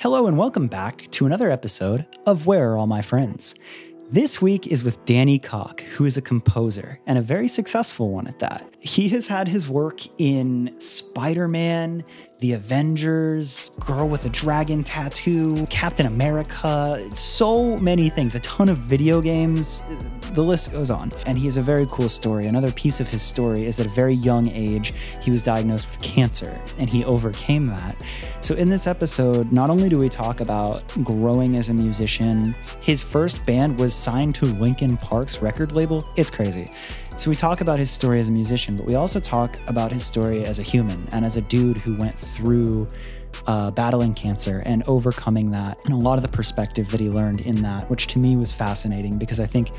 Hello, and welcome back to another episode of Where Are All My Friends? This week is with Danny Cocke, who is a composer and a very successful one at that. He has had his work in Spider Man, The Avengers, Girl with a Dragon Tattoo, Captain America, so many things, a ton of video games. The list goes on. And he has a very cool story. Another piece of his story is that at a very young age, he was diagnosed with cancer and he overcame that. So, in this episode, not only do we talk about growing as a musician, his first band was signed to Linkin Park's record label. It's crazy. So, we talk about his story as a musician, but we also talk about his story as a human and as a dude who went through uh, battling cancer and overcoming that, and a lot of the perspective that he learned in that, which to me was fascinating because I think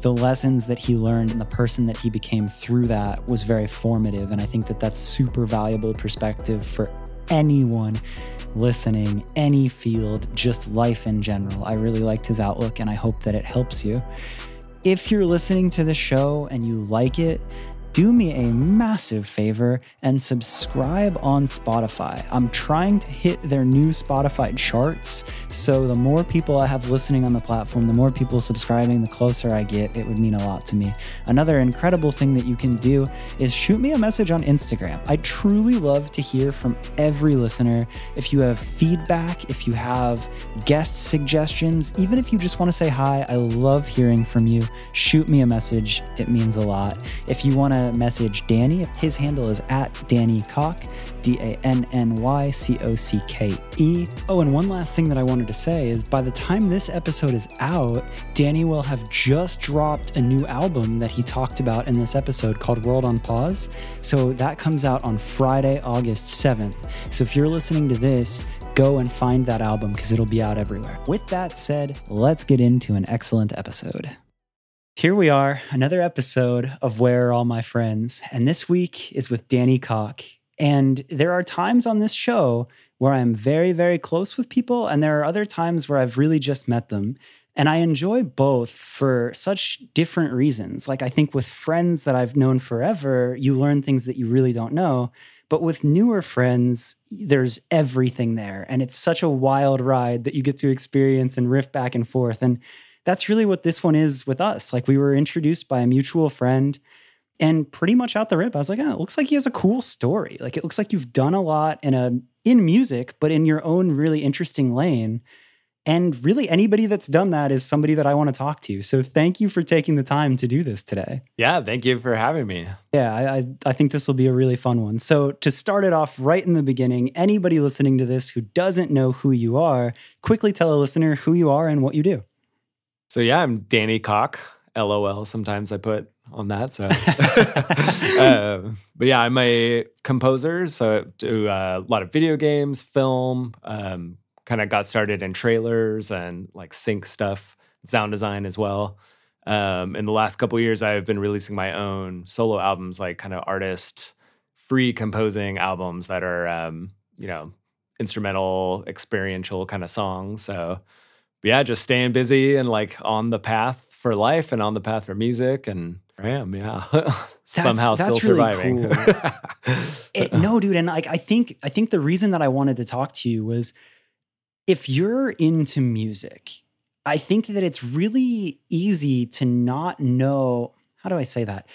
the lessons that he learned and the person that he became through that was very formative. And I think that that's super valuable perspective for anyone listening, any field, just life in general. I really liked his outlook and I hope that it helps you. If you're listening to the show and you like it, do me a massive favor and subscribe on Spotify. I'm trying to hit their new Spotify charts. So the more people I have listening on the platform, the more people subscribing, the closer I get. It would mean a lot to me. Another incredible thing that you can do is shoot me a message on Instagram. I truly love to hear from every listener. If you have feedback, if you have guest suggestions, even if you just want to say hi, I love hearing from you. Shoot me a message. It means a lot. If you want to message Danny. His handle is at Danny Cocke, D A N N Y C O C K E. Oh, and one last thing that I wanted to say is by the time this episode is out, Danny will have just dropped a new album that he talked about in this episode called World on Pause. So that comes out on Friday, August 7th. So if you're listening to this, go and find that album because it'll be out everywhere. With that said, let's get into an excellent episode. Here we are, another episode of Where Are All My Friends? And this week is with Danny Cocke. And there are times on this show where I'm very, very close with people, and there are other times where I've really just met them. And I enjoy both for such different reasons. Like, I think with friends that I've known forever, you learn things that you really don't know. But with newer friends, there's everything there. And it's such a wild ride that you get to experience and riff back and forth. And that's really what this one is with us. Like we were introduced by a mutual friend and pretty much out the rip, I was like, oh, it looks like he has a cool story. Like it looks like you've done a lot in a in music, but in your own really interesting lane. And really, anybody that's done that is somebody that I want to talk to. So thank you for taking the time to do this today. Yeah, thank you for having me. Yeah, I, I, I think this will be a really fun one. So to start it off right in the beginning, anybody listening to this who doesn't know who you are, quickly tell a listener who you are and what you do. So yeah, I'm Danny Cocke. LOL. Sometimes I put on that. So, uh, but yeah, I'm a composer. So I do uh, a lot of video games, film. Um, kind of got started in trailers and like sync stuff, sound design as well. Um, in the last couple years, I've been releasing my own solo albums, like kind of artist free composing albums that are, um, you know, instrumental, experiential kind of songs. So yeah, just staying busy and like on the path for life and on the path for music and I am, yeah. Somehow that's still really surviving. Cool. it, no, dude, and like I think I think the reason that I wanted to talk to you was if you're into music, I think that it's really easy to not know how do I say that?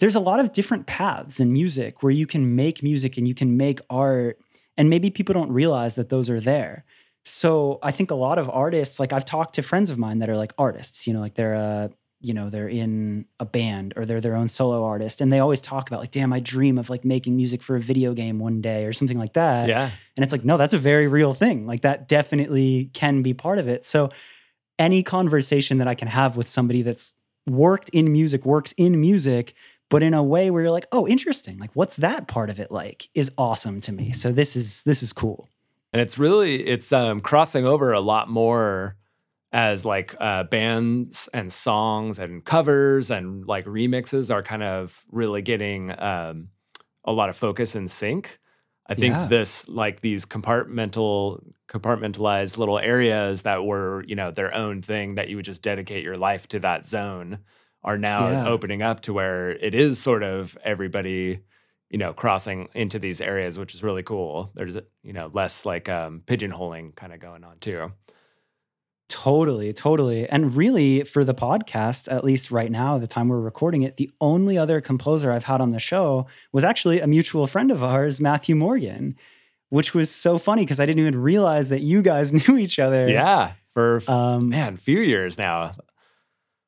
There's a lot of different paths in music where you can make music and you can make art and maybe people don't realize that those are there. So I think a lot of artists, like I've talked to friends of mine that are like artists, you know, like they're a, you know, they're in a band or they're their own solo artist. And they always talk about like, damn, I dream of like making music for a video game one day or something like that. Yeah. And it's like, no, that's a very real thing. Like that definitely can be part of it. So any conversation that I can have with somebody that's worked in music, works in music, but in a way where you're like, oh, interesting. Like, what's that part of it like is awesome to me. So this is this is cool and it's really it's um, crossing over a lot more as like uh, bands and songs and covers and like remixes are kind of really getting um, a lot of focus and sync. I think yeah. this like these compartmental compartmentalized little areas that were you know their own thing that you would just dedicate your life to that zone are now yeah. opening up to where it is sort of everybody you know, crossing into these areas, which is really cool. There's, you know, less like um, pigeonholing kind of going on too. Totally, totally. And really, for the podcast, at least right now, the time we're recording it, the only other composer I've had on the show was actually a mutual friend of ours, Matthew Morgan, which was so funny because I didn't even realize that you guys knew each other. Yeah, for um, man, few years now.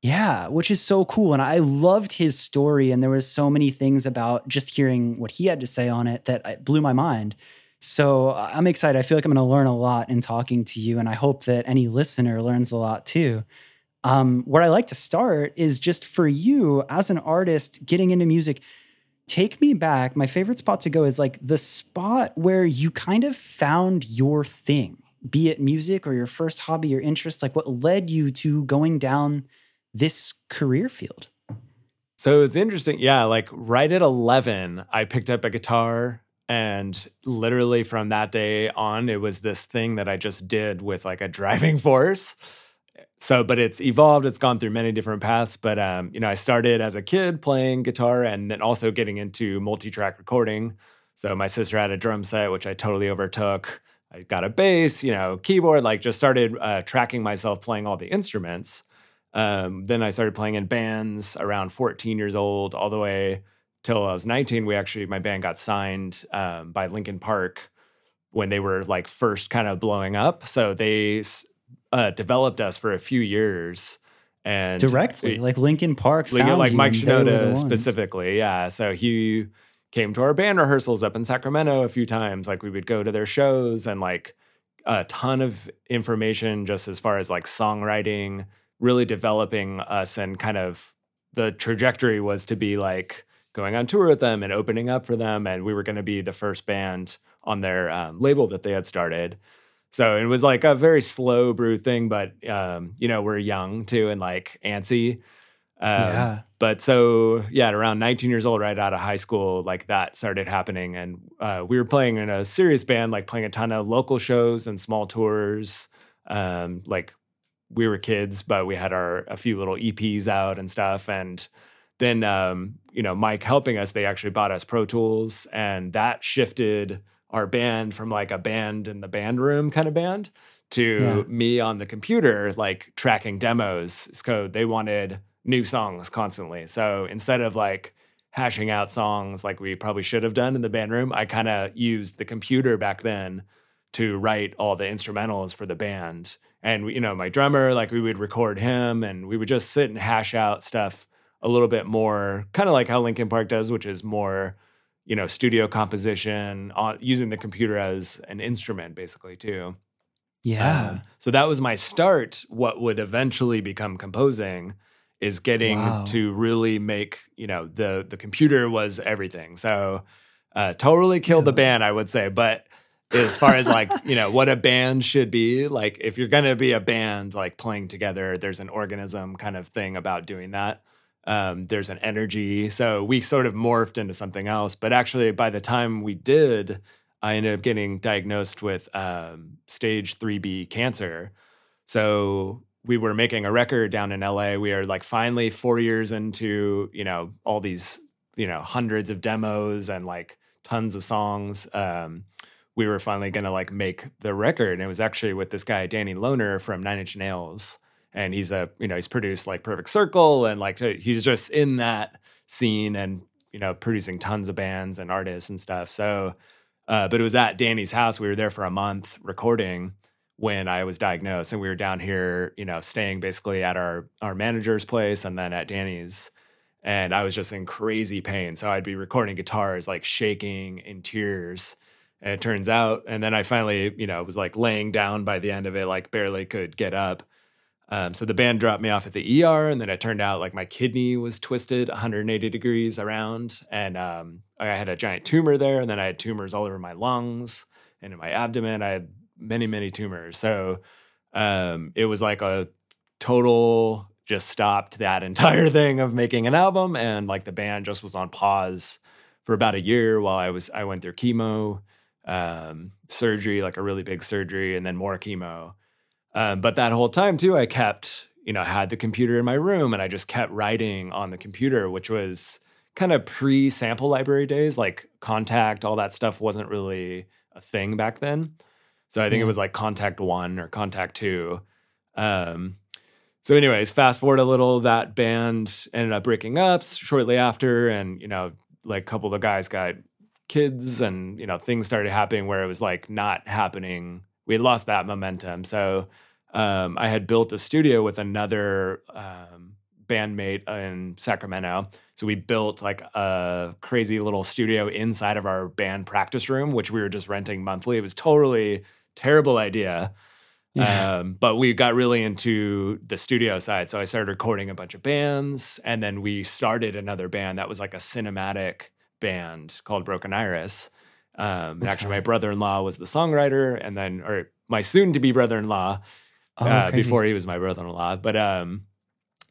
Yeah, which is so cool. And I loved his story. And there was so many things about just hearing what he had to say on it that blew my mind. So uh, I'm excited. I feel like I'm going to learn a lot in talking to you. And I hope that any listener learns a lot too. Um, where I like to start is just for you as an artist getting into music. Take me back. My favorite spot to go is like the spot where you kind of found your thing, be it music or your first hobby or interest. Like what led you to going down this career field? So it's interesting. Yeah, like right at 11, I picked up a guitar and literally from that day on it was this thing that I just did with like a driving force. So, but it's evolved, it's gone through many different paths, but um, you know, I started as a kid playing guitar and then also getting into multi-track recording. So my sister had a drum set which I totally overtook. I got a bass, you know, keyboard, like just started uh, tracking myself playing all the instruments. Um, then I started playing in bands around 14 years old, all the way till I was 19. We actually, my band got signed um, by Linkin Park when they were like first kind of blowing up. So they uh, developed us for a few years and directly, like Linkin Park, like, like Mike Shinoda specifically. Yeah. So he came to our band rehearsals up in Sacramento a few times. Like we would go to their shows and like a ton of information just as far as like songwriting really developing us and kind of the trajectory was to be like going on tour with them and opening up for them and we were going to be the first band on their um, label that they had started so it was like a very slow brew thing but um, you know we're young too and like antsy um, yeah. But so yeah, at around 19 years old, right out of high school, like that started happening, and uh, we were playing in a serious band, like playing a ton of local shows and small tours, um, like we were kids, but we had our a few little EPs out and stuff. And then um, you know, Mike helping us, they actually bought us Pro Tools, and that shifted our band from like a band in the band room kind of band to yeah. me on the computer, like tracking demos. So they wanted new songs constantly. So instead of like hashing out songs like we probably should have done in the band room, I kind of used the computer back then to write all the instrumentals for the band and you know my drummer like we would record him and we would just sit and hash out stuff a little bit more kind of like how linkin park does which is more you know studio composition uh, using the computer as an instrument basically too. Yeah. Um, so that was my start. What would eventually become composing is getting wow. to really make you know the the computer was everything. So uh, totally killed yeah. the band i would say. But as far as like you know what a band should be like if you're going to be a band like playing together there's an organism kind of thing about doing that. Um, there's an energy. So we sort of morphed into something else but actually by the time we did i ended up getting diagnosed with um, stage 3b cancer. So we were making a record down in la we are like finally four years into you know all these you know hundreds of demos and like tons of songs. Um, we were finally gonna like make the record. And it was actually with this guy Danny Lohner from Nine Inch Nails, and he's a you know he's produced like Perfect Circle and like he's just in that scene and you know producing tons of bands and artists and stuff. So, uh, but it was at Danny's house. We were there for a month recording when I was diagnosed, and we were down here, you know, staying basically at our our manager's place and then at Danny's. And I was just in crazy pain. So I'd be recording guitars, like shaking in tears and it turns out, and then I finally, you know, was like laying down by the end of it, like barely could get up. Um, so the band dropped me off at the ER, and then it turned out like my kidney was twisted 180 degrees around, and um, I had a giant tumor there, and then I had tumors all over my lungs and in my abdomen. I had many, many tumors. So um, it was like a total just stopped that entire thing of making an album, and like the band just was on pause for about a year while I was I went through chemo um, surgery, like a really big surgery, and then more chemo. Um, but that whole time too, I kept, you know, had the computer in my room and I just kept writing on the computer, which was kind of pre sample library days, like Kontakt, all that stuff wasn't really a thing back then. So I think Yeah. it was like Kontakt One or Kontakt Two. Um, so, anyways, fast forward a little, that band ended up breaking up shortly after, and you know, like a couple of the guys got kids, and you know, things started happening where it was like not happening. We had lost that momentum. So, um, I had built a studio with another um, bandmate in Sacramento. So we built like a crazy little studio inside of our band practice room, which we were just renting monthly. It was totally terrible idea. Yeah. Um, but we got really into the studio side. So I started recording a bunch of bands. And then we started another band that was like a cinematic band called Broken Iris. Um, and actually, my brother in law was the songwriter, and then, or my soon to be brother in law Oh, uh, before he was my brother-in-law. But um,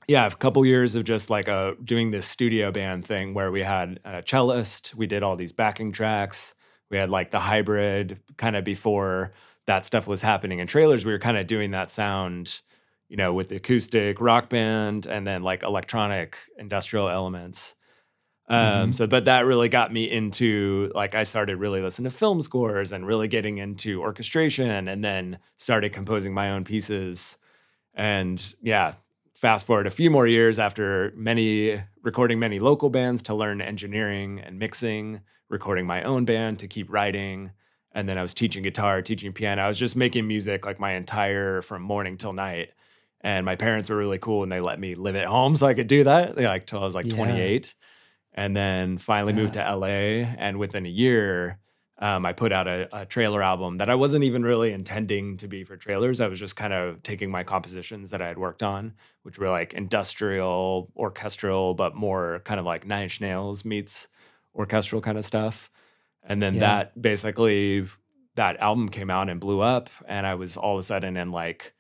yeah, a couple years of just like a doing this studio band thing where we had a cellist, we did all these backing tracks, we had like the hybrid kind of before that stuff was happening in trailers. We were kind of doing that sound, you know, with the acoustic rock band and then like electronic industrial elements. Um, Mhm. so but that really got me into like I started really listening to film scores and really getting into orchestration and then started composing my own pieces. And yeah, fast forward a few more years after many recording many local bands to learn engineering and mixing, recording my own band to keep writing. And then I was teaching guitar, teaching piano. I was just making music like my entire from morning till night. And my parents were really cool and they let me live at home so I could do that. They like till I was like Yeah. 28. And then finally moved to LA. And within a year, um, I put out a, a trailer album that I wasn't even really intending to be for trailers. I was just kind of taking my compositions that I had worked on, which were like industrial, orchestral, but more kind of like Nine Inch Nails meets orchestral kind of stuff. And then Yeah. that basically that album came out and blew up, and I was all of a sudden in like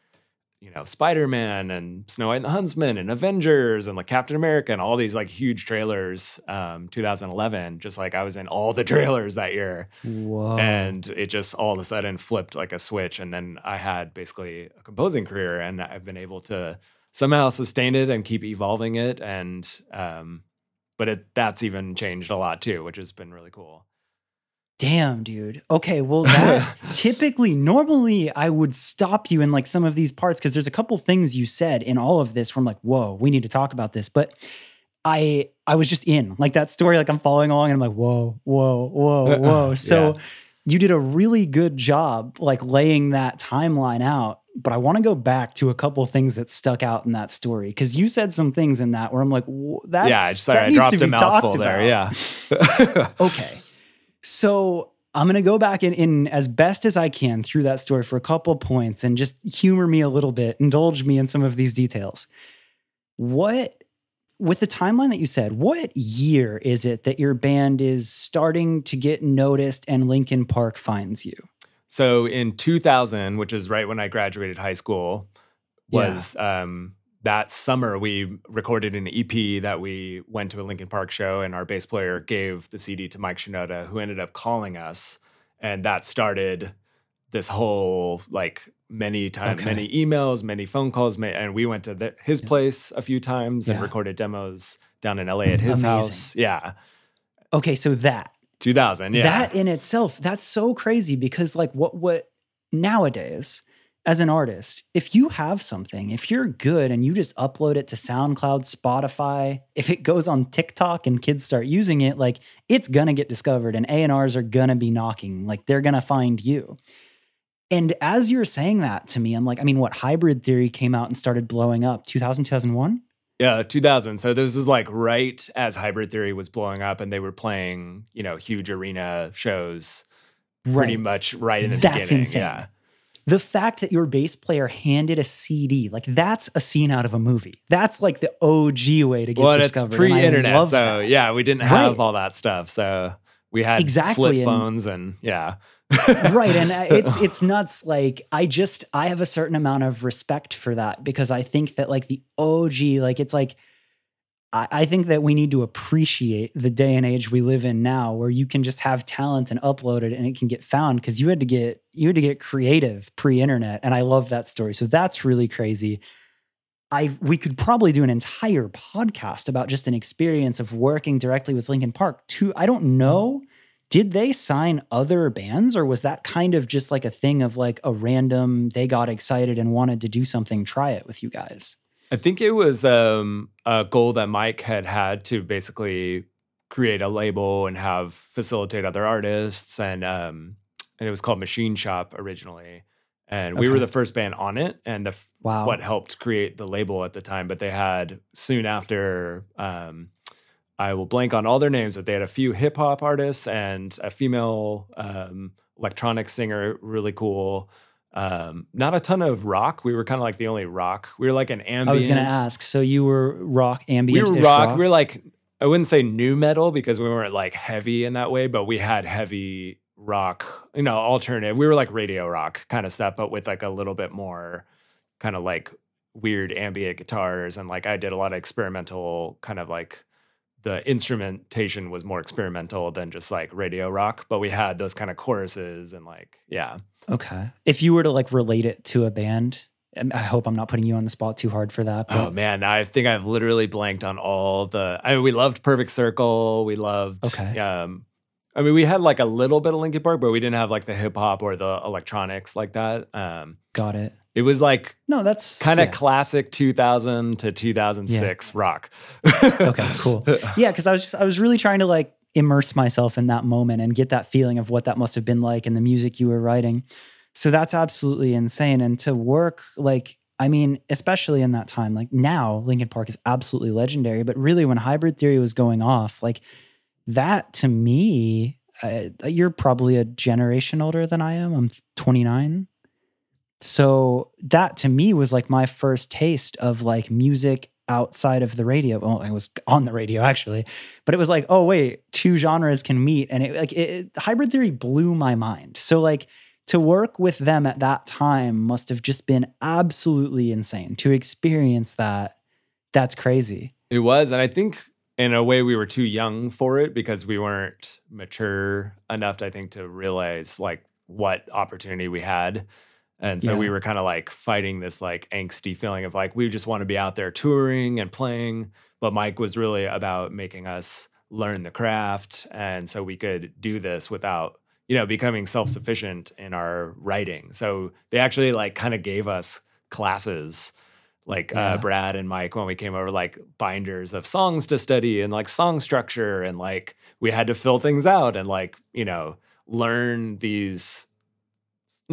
you know, Spider Man and Snow White and the Huntsman and Avengers and like Captain America and all these like huge trailers. Um, 2011, just like I was in all the trailers that year, Whoa. and it just all of a sudden flipped like a switch. And then I had basically a composing career, and I've been able to somehow sustain it and keep evolving it. And um, but it that's even changed a lot too, which has been really cool. Damn, dude. Okay, well, that typically, normally, I would stop you in like some of these parts because there's a couple things you said in all of this where I'm like, whoa, we need to talk about this. But I, I was just in like that story, like I'm following along, and I'm like, whoa, whoa, whoa, whoa. So Yeah. you did a really good job, like laying that timeline out. But I want to go back to a couple things that stuck out in that story because you said some things in that where I'm like, "Whoa, that's yeah, sorry, that I dropped a mouthful there. about." Yeah. Okay. So I'm going to go back in, in as best as I can through that story for a couple points and just humor me a little bit, indulge me in some of these details. What, with the timeline that you said, what year is it that your band is starting to get noticed and Linkin Park finds you? So in 2000, which is right when I graduated high school, Yeah. was um, that summer we recorded an EP that we went to a Linkin Park show, and our bass player gave the CD to Mike Shinoda, who ended up calling us, and that started this whole like many times, Okay. many emails, many phone calls, and we went to the, his Yeah. place a few times and recorded demos down in LA at his Amazing. house. Yeah, Okay, so that 2000. Yeah, that in itself that's so crazy because like what what nowadays as an artist if you have something if you're good and you just upload it to soundcloud spotify if it goes on tiktok and kids start using it like it's gonna get discovered and a&rs are gonna be knocking like they're gonna find you and as you're saying that to me i'm like i mean what hybrid theory came out and started blowing up 2000 2001 Yeah, 2000. So this was like right as Hybrid Theory was blowing up, and they were playing, you know, huge arena shows pretty Right. much right in the That's beginning. insane. Yeah, the fact that your bass player handed a CD, like that's a scene out of a movie. That's like the OG way to get well, and it's discovered. and I pre-internet, so that. yeah, we didn't have Right. all that stuff. So we had Exactly, flip phones, and yeah, right, and uh, it's it's nuts. Like I just I have a certain amount of respect for that because I think that like the OG, like it's like I, I think that we need to appreciate the day and age we live in now, where you can just have talent and upload it and it can get found because you had to get you had to get creative pre-internet, and I love that story. So that's really crazy. I we could probably do an entire podcast about just an experience of working directly with Linkin Park. To I don't mm-hmm. know, did they sign other bands or was that kind of just like a thing of like a random they got excited and wanted to do something, try it with you guys? I think it was um, a goal that Mike had had to basically create a label and have facilitate other artists and um, and it was called Machine Shop originally. And we were the first band on it and the wow. what helped create the label at the time but they had soon after um, i will blank on all their names but they had a few hip-hop artists and a female um, electronic singer really cool um, not a ton of rock we were kind of like the only rock we were like an ambient i was gonna ask so you were rock ambient we were rock, rock we were like i wouldn't say nu metal because we weren't like heavy in that way but we had heavy rock, you know, alternative. We were like radio rock kind of stuff, but with like a little bit more kind of like weird ambient guitars. And like I did a lot of experimental kind of like the instrumentation was more experimental than just like radio rock, but we had those kind of choruses and like, yeah. Okay. If you were to like relate it to a band, I hope I'm not putting you on the spot too hard for that. But. Oh man, I think I've literally blanked on all the. I mean, we loved Perfect Circle. We loved okay. um, I mean, we had like a little bit of Linkin Park, but we didn't have like the hip hop or the electronics like that. Um, Got it. It was like no, that's kind of yeah. classic 2000 to 2006 yeah. rock. okay, cool. Yeah, because I was just I was really trying to like immerse myself in that moment and get that feeling of what that must have been like in the music you were writing. So that's absolutely insane. And to work like I mean, especially in that time, like now, Linkin Park is absolutely legendary. But really, when Hybrid Theory was going off, like that to me, uh, you're probably a generation older than I am. I'm 29. So that to me was like my first taste of like music outside of the radio. Well, I was on the radio actually, but it was like, oh wait, two genres can meet, and it like it, it, hybrid theory blew my mind. So like to work with them at that time must have just been absolutely insane. To experience that, that's crazy. It was, and I think in a way we were too young for it because we weren't mature enough i think to realize like what opportunity we had and so yeah. we were kind of like fighting this like angsty feeling of like we just want to be out there touring and playing but mike was really about making us learn the craft and so we could do this without you know becoming self-sufficient in our writing so they actually like kind of gave us classes like uh, yeah. uh, Brad and Mike when we came over, like binders of songs to study and like song structure, and like we had to fill things out and like you know learn these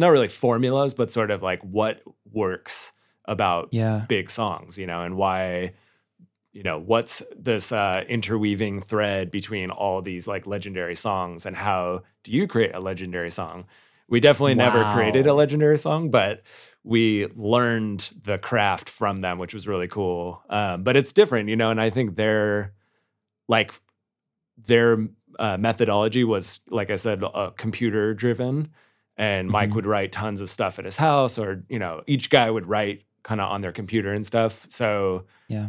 not really formulas, but sort of like what works about yeah. big songs, you know, and why you know what's this uh, interweaving thread between all these like legendary songs and how do you create a legendary song we definitely wow. never created a legendary song but we learned the craft from them, which was really cool. Um, but it's different, you know, and I think their like their uh, methodology was, like I said, uh, computer driven. And Mike mm-hmm. would write tons of stuff at his house, or you know, each guy would write kind of on their computer and stuff. So yeah,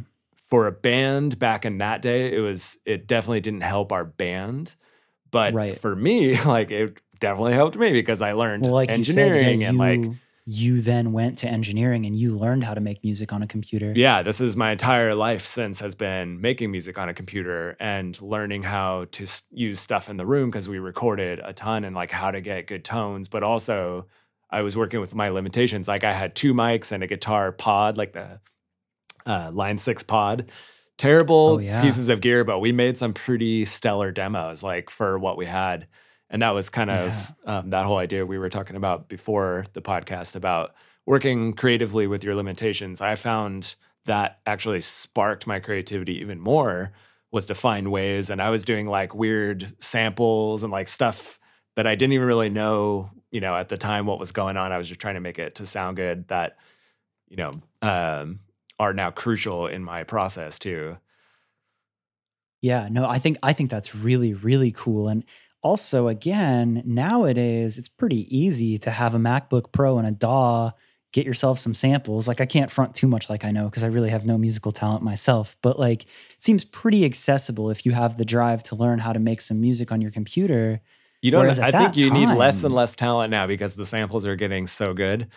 for a band back in that day, it was it definitely didn't help our band. But right. for me, like it definitely helped me because I learned well, like engineering said, yeah, and like you then went to engineering and you learned how to make music on a computer. Yeah, this is my entire life since has been making music on a computer and learning how to use stuff in the room because we recorded a ton and like how to get good tones, but also I was working with my limitations. Like I had two mics and a guitar pod, like the uh, Line 6 pod. Terrible oh, yeah. pieces of gear, but we made some pretty stellar demos like for what we had and that was kind of yeah. um, that whole idea we were talking about before the podcast about working creatively with your limitations. I found that actually sparked my creativity even more was to find ways. And i was doing like weird samples and like stuff that i didn't even really know you know at the time what was going on. I was just trying to make it to sound good that you know um, are now crucial in my process too. Yeah no i think i think that's really really cool. And also, again, nowadays it's pretty easy to have a MacBook Pro and a DAW, get yourself some samples. Like, I can't front too much, like I know, because I really have no musical talent myself, but like, it seems pretty accessible if you have the drive to learn how to make some music on your computer. You don't. I think you time, need less and less talent now because the samples are getting so good.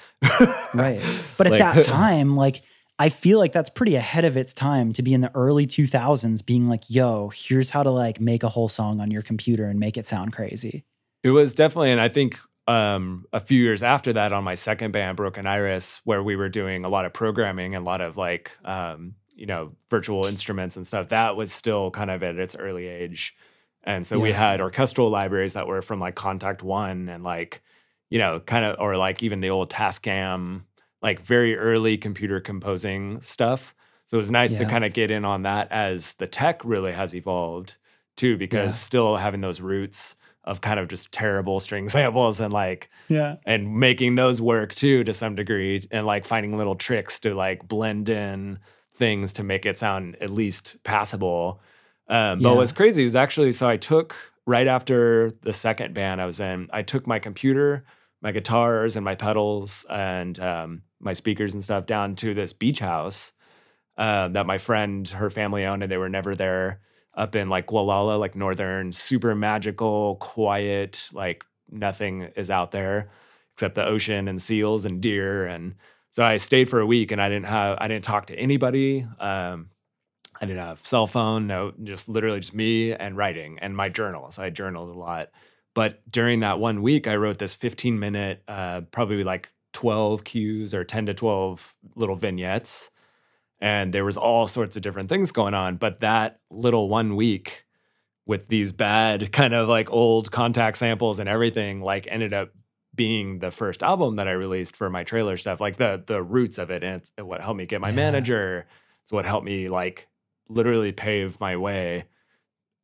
right. But at like, that time, like I feel like that's pretty ahead of its time to be in the early 2000s being like, yo, here's how to like make a whole song on your computer and make it sound crazy. It was definitely, and I think um, a few years after that on my second band, Broken Iris, where we were doing a lot of programming and a lot of like, um, you know, virtual instruments and stuff, that was still kind of at its early age. And so we had orchestral libraries that were from like Kontakt One and like, you know, kind of, or like even the old Tascam, like very early computer composing stuff. So it was nice to kind of get in on that as the tech really has evolved too, because Yeah. still having those roots of kind of just terrible string samples and like Yeah. and making those work too to some degree and like finding little tricks to like blend in things to make it sound at least passable. Um, but Yeah. what's crazy is actually so I took right after the second band I was in, I took my computer, my guitars, and my pedals and um, my speakers and stuff down to this beach house um, that my friend, her family owned, and they were never there up in like Gualala, like northern, super magical, quiet, like nothing is out there except the ocean and seals and deer. And so I stayed for a week and I didn't have, I didn't talk to anybody. Um, I didn't have cell phone, no, just literally just me and writing and my journals. I journaled a lot. But during that one week, I wrote this 15 minute, uh, probably like 12 cues or 10 to 12 little vignettes. And there was all sorts of different things going on. But that little one week with these bad kind of like old Kontakt samples and everything, like ended up being the first album that I released for my trailer stuff, like the the roots of it. And it's what helped me get my Yeah. manager. It's what helped me like literally pave my way.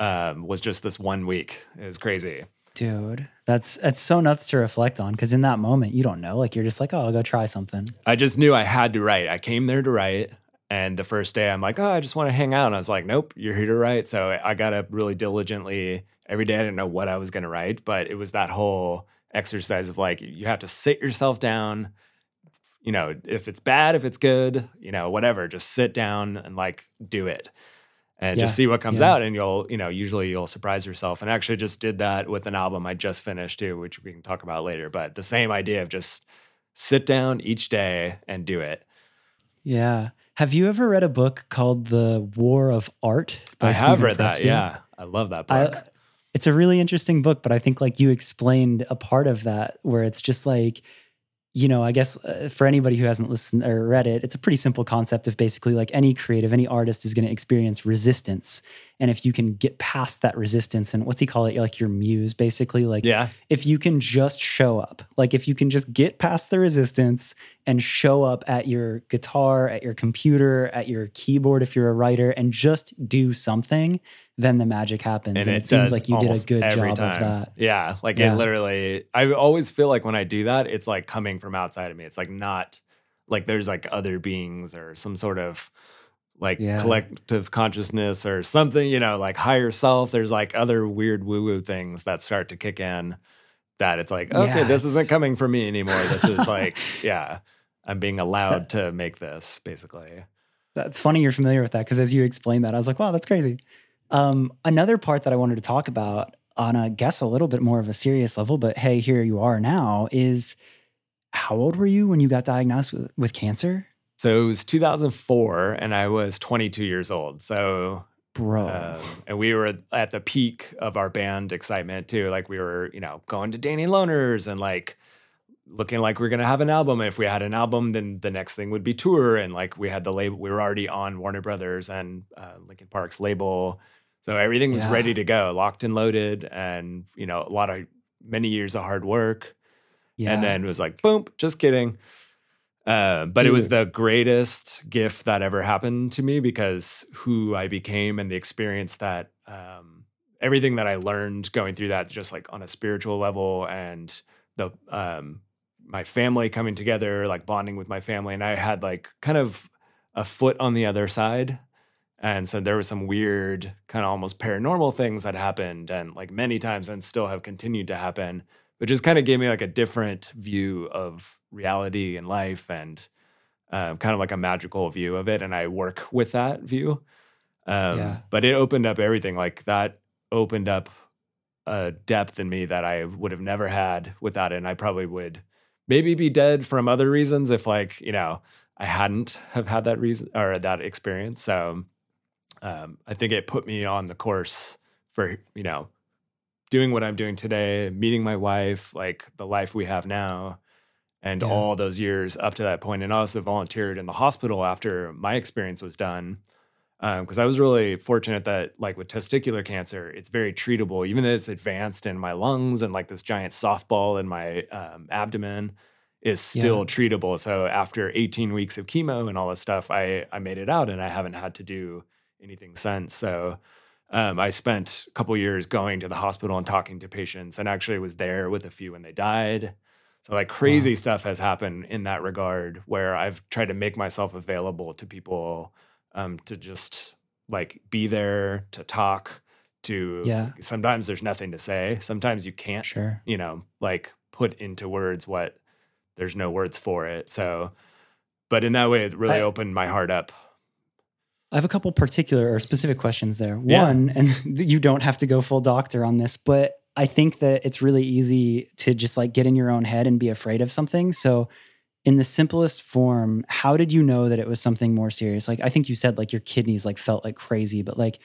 Um, was just this one week. It was crazy. Dude, that's that's so nuts to reflect on because in that moment you don't know. Like you're just like, oh, I'll go try something. I just knew I had to write. I came there to write. And the first day I'm like, oh, I just want to hang out. And I was like, nope, you're here to write. So I got up really diligently every day. I didn't know what I was going to write, but it was that whole exercise of like, you have to sit yourself down. You know, if it's bad, if it's good, you know, whatever, just sit down and like do it and just see what comes yeah. out. And you'll, you know, usually you'll surprise yourself. And I actually just did that with an album I just finished too, which we can talk about later. But the same idea of just sit down each day and do it. Yeah. Have you ever read a book called The War of Art? by I have Steven read that. Yeah. I love that book. I, it's a really interesting book, but I think like you explained a part of that where it's just like, you know, I guess uh, for anybody who hasn't listened or read it, it's a pretty simple concept of basically like any creative, any artist is going to experience resistance. And if you can get past that resistance and what's he call it? Like your muse, basically, like yeah. if you can just show up, like if you can just get past the resistance and show up at your guitar, at your computer, at your keyboard, if you're a writer, and just do something, then the magic happens. And, it, seems like you did a good job time. of that. Yeah. Like Yeah. it literally, I always feel like when I do that, it's like coming from outside of me. It's like not like there's like other beings or some sort of like Yeah. collective consciousness or something, you know, like higher self. There's like other weird woo woo things that start to kick in that it's like, okay, Yeah, this isn't coming from me anymore. This is like, yeah, I'm being allowed to make this basically. That's funny you're familiar with that because as you explained that, I was like, wow, that's crazy. Um, another part that I wanted to talk about on a guess a little bit more of a serious level, but hey, here you are now, is how old were you when you got diagnosed with, with cancer? So it was 2004 and I was 22 years old. So Bro. Um, and we were at the peak of our band excitement too. Like we were, you know, going to Danny Lohner's and like looking like we are gonna have an album. And if we had an album, then the next thing would be tour. And like we had the label, we were already on Warner Brothers and uh, Linkin Park's label, so everything was Yeah. ready to go, locked and loaded, and you know, a lot of many years of hard work. yeah. And then it was like, boom, just kidding. Uh, but it was the greatest gift that ever happened to me because who I became and the experience that um, everything that I learned going through that, just like on a spiritual level and the um, my family coming together, like bonding with my family, and I had like kind of a foot on the other side. And so there was some weird, kind of almost paranormal things that happened, and like many times, and still have continued to happen but just kind of gave me like a different view of reality and life and um, kind of like a magical view of it and i work with that view um, Yeah. but it opened up everything like that opened up a depth in me that i would have never had without it and i probably would maybe be dead from other reasons if like you know I hadn't have had that reason or that experience. So um, I think it put me on the course for you know doing what I'm doing today, meeting my wife, like the life we have now, and Yeah. all those years up to that point. And I also volunteered in the hospital after my experience was done. Because I was really fortunate that, like with testicular cancer, it's very treatable, even though it's advanced in my lungs and like this giant softball in my um, abdomen is still Yeah. treatable. So after 18 weeks of chemo and all this stuff, I I made it out and I haven't had to do anything since. So um, I spent a couple years going to the hospital and talking to patients, and actually was there with a few when they died. So like crazy stuff has happened in that regard, where I've tried to make myself available to people um, to just like be there to talk. To Yeah. sometimes there's nothing to say. Sometimes you can't Sure. you know, like put into words what there's no words for it. So, but in that way, it really I- opened my heart up. I have a couple particular or specific questions there. Yeah. One, and you don't have to go full doctor on this, but I think that it's really easy to just like get in your own head and be afraid of something. So, in the simplest form, how did you know that it was something more serious? Like, I think you said like your kidneys like felt like crazy, but like,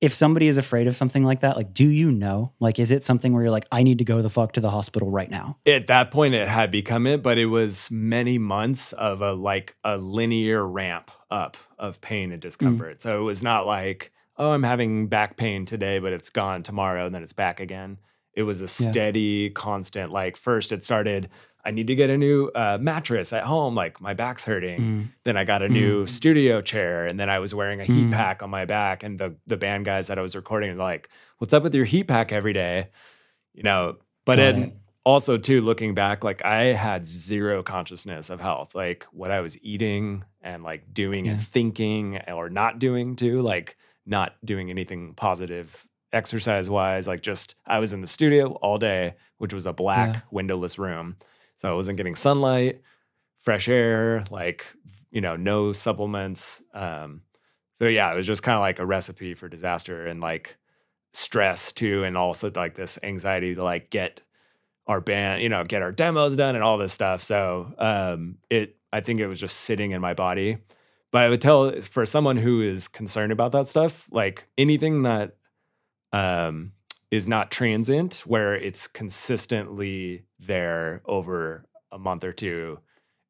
if somebody is afraid of something like that, like, do you know? Like, is it something where you're like, I need to go the fuck to the hospital right now? At that point, it had become it, but it was many months of a like a linear ramp up of pain and discomfort. So it was not like, oh, I'm having back pain today, but it's gone tomorrow and then it's back again. It was a Yeah. steady, constant. Like first, it started. I need to get a new uh, mattress at home. Like my back's hurting. Mm. Then I got a new Mm. studio chair, and then I was wearing a heat Mm. pack on my back. And the the band guys that I was recording were like, "What's up with your heat pack every day?" You know. But Got it. Also too, looking back, like I had zero consciousness of health, like what I was eating and like doing and thinking or not doing too, like not doing anything positive exercise wise. Like just I was in the studio all day, which was a black Yeah. windowless room, so I wasn't getting sunlight fresh air, like you know, no supplements. Um, so yeah, it was just kind of like a recipe for disaster and like stress too, and also like this anxiety to like get our band, you know, get our demos done and all this stuff. So um, it, I think it was just sitting in my body. But I would tell for someone who is concerned about that stuff, like anything that um, is not transient, where it's consistently there over a month or two,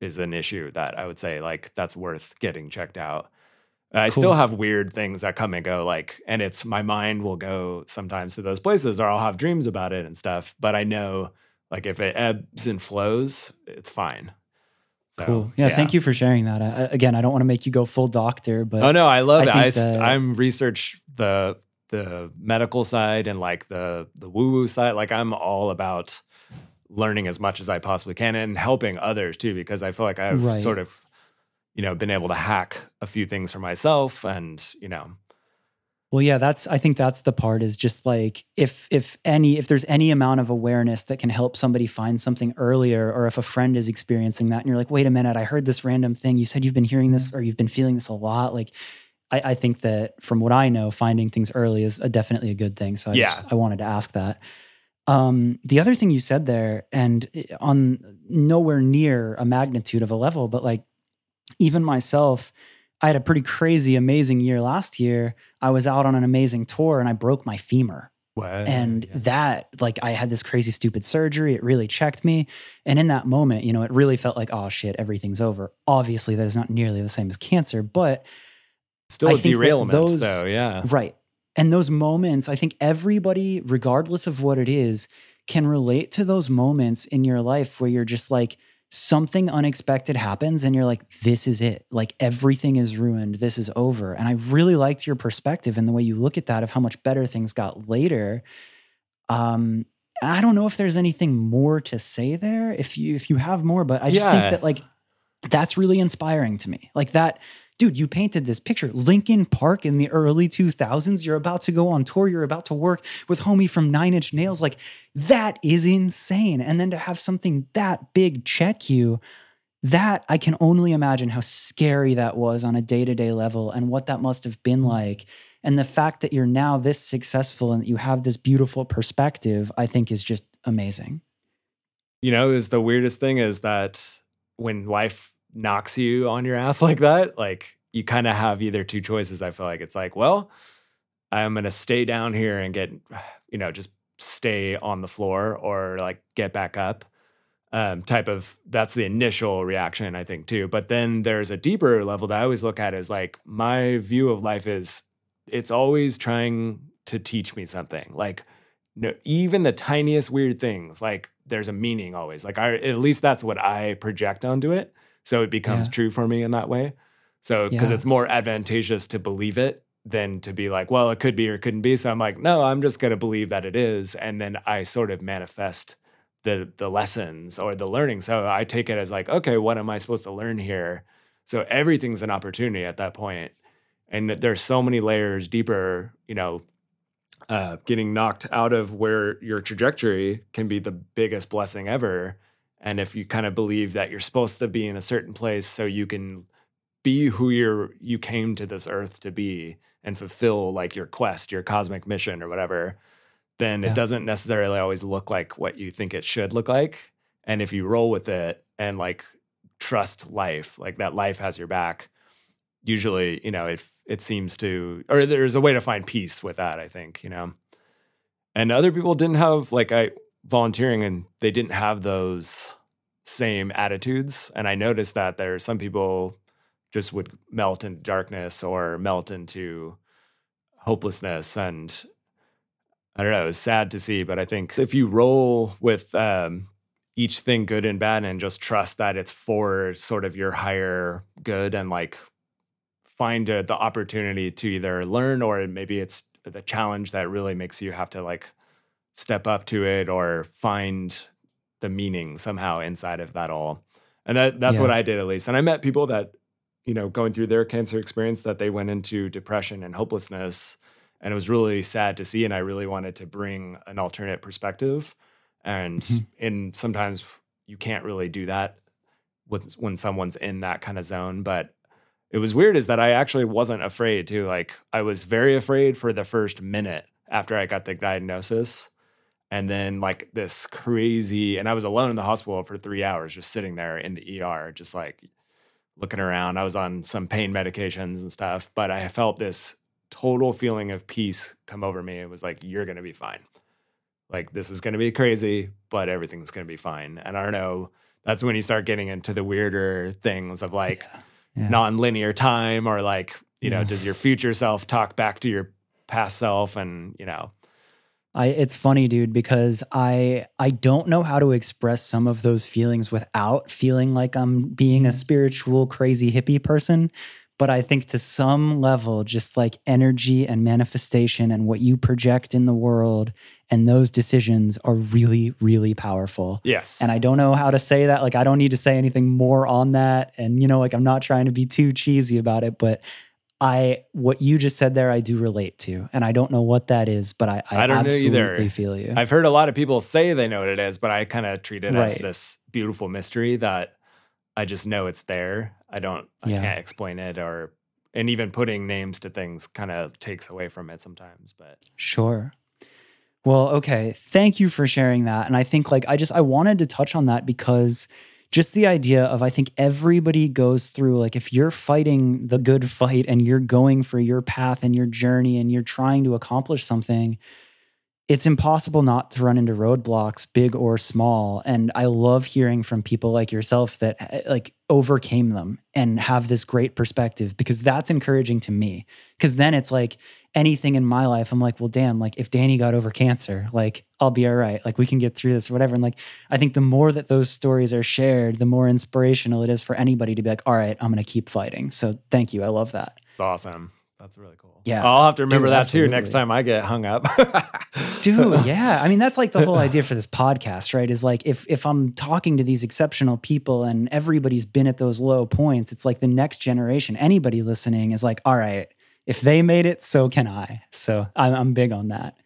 is an issue that I would say like that's worth getting checked out. I still have weird things that come and go, like, and it's my mind will go sometimes to those places, or I'll have dreams about it and stuff. But I know, like, if it ebbs and flows, it's fine. So, Cool. Yeah, Thank you for sharing that. I, again, I don't want to make you go full doctor, but Oh no, I love I it. I, I'm research the the medical side and like the the woo woo side. Like I'm all about learning as much as I possibly can and helping others too, because I feel like I've Right. sort of you know been able to hack a few things for myself, and you know Well, yeah, that's I think that's the part is just like if if any if there's any amount of awareness that can help somebody find something earlier or if a friend is experiencing that and you're like, wait a minute, I heard this random thing. You said you've been hearing this or you've been feeling this a lot. Like I, I think that from what I know, finding things early is a, definitely a good thing. So I Yeah. just, I wanted to ask that. Um, the other thing you said there, and on nowhere near a magnitude of a level, but like even myself, I had a pretty crazy, amazing year last year. I was out on an amazing tour and I broke my femur. what And that, like, I had this crazy, stupid surgery. It really checked me. And in that moment, you know, it really felt like, oh shit, everything's over. Obviously, that is not nearly the same as cancer, but still I a derailment those- though. Yeah, Right. And those moments, I think everybody, regardless of what it is, can relate to those moments in your life where you're just like, something unexpected happens and you're like, this is it. Like everything is ruined. This is over. And I really liked your perspective and the way you look at that of how much better things got later. Um, I don't know if there's anything more to say there. If you if you have more, but I just Yeah. think that like that's really inspiring to me. Like that, dude, you painted this picture. Linkin Park in the early 2000s. You're about to go on tour. You're about to work with homie from Nine Inch Nails. Like that is insane. And then to have something that big check you, that I can only imagine how scary that was on a day to day level and what that must have been like. And the fact that you're now this successful and that you have this beautiful perspective, I think is just amazing. you know, is the weirdest thing is that when life knocks you on your ass like that, like you kind of have either two choices. I feel like it's like, well, I'm going to stay down here and get, you know, just stay on the floor or like get back up. Um, type of that's the initial reaction, I think, too. But then there's a deeper level that I always look at is like my view of life is it's always trying to teach me something. Like, no, even the tiniest weird things, like there's a meaning always. Like I at least that's what I project onto it. So it becomes Yeah. true for me in that way. So because Yeah. it's more advantageous to believe it than to be like, well, it could be or couldn't be. So I'm like, no, I'm just gonna believe that it is. And then I sort of manifest the the lessons or the learning. So I take it as like, okay, what am I supposed to learn here? So everything's an opportunity at that point. And there's so many layers deeper, you know, uh, getting knocked out of where your trajectory can be the biggest blessing ever. And if you kind of believe that you're supposed to be in a certain place so you can be who you're you came to this earth to be and fulfill like your quest, your cosmic mission or whatever, then Yeah. it doesn't necessarily always look like what you think it should look like. And if you roll with it and like trust life, like that life has your back, usually, you know, it it seems to or there's a way to find peace with that, I think, you know. And other people didn't have like I volunteering and they didn't have those same attitudes. And I noticed that there are some people just would melt into darkness or melt into hopelessness and I don't know, it was sad to see, but I think if you roll with um, each thing good and bad and just trust that it's for sort of your higher good and like find uh the opportunity to either learn or maybe it's the challenge that really makes you have to like step up to it or find the meaning somehow inside of that all. And that that's what I did at least. And I met people that, you know, going through their cancer experience that they went into depression and hopelessness. And it was really sad to see. And I really wanted to bring an alternate perspective. And Mhm. and sometimes you can't really do that with when someone's in that kind of zone. But it was weird is that I actually wasn't afraid to like I was very afraid for the first minute after I got the diagnosis. And then like this crazy and I was alone in the hospital for 3 hours just sitting there in the ER just like looking around. I was on some pain medications and stuff, but I felt this total feeling of peace come over me. It was like you're going to be fine. Like this is going to be crazy, but everything's going to be fine. And I don't know, that's when you start getting into the weirder things of like Yeah. non-linear time or like you know Yeah. does your future self talk back to your past self and you know I it's funny, dude, because I I don't know how to express some of those feelings without feeling like I'm being a mm-hmm. spiritual crazy hippie person. But I think to some level, just like energy and manifestation and what you project in the world and those decisions are really, really powerful. yes And I don't know how to say that. Like, I don't need to say anything more on that. And, you know, like, I'm not trying to be too cheesy about it, but I, what you just said there, I do relate to. And I don't know what that is, but I, I, I don't know either. absolutely feel you. i've heard a lot of people say they know what it is but i kind of treat it as this beautiful mystery that i just know it's there i don't i Yeah. can't explain it or and even putting names to things kind of takes away from it sometimes but Sure. Well, okay. Thank you for sharing that. And I think like I just I wanted to touch on that because just the idea of I think everybody goes through like if you're fighting the good fight and you're going for your path and your journey and you're trying to accomplish something, it's impossible not to run into roadblocks, big or small. And I love hearing from people like yourself that eh, like overcame them and have this great perspective because that's encouraging to me. Because then it's like anything in my life, I'm like, well, damn, like if Danny got over cancer, like I'll be all right. Like we can get through this or whatever. And like, I think the more that those stories are shared, the more inspirational it is for anybody to be like, all right, I'm to keep fighting. So thank you. I love that. awesome that's really cool Yeah. i'll have to remember Dude, that too next time i get hung up dude yeah i mean that's like the whole idea for this podcast right is like if if i'm talking to these exceptional people and everybody's been at those low points it's like the next generation anybody listening is like all right if they made it so can i so i'm, I'm big on that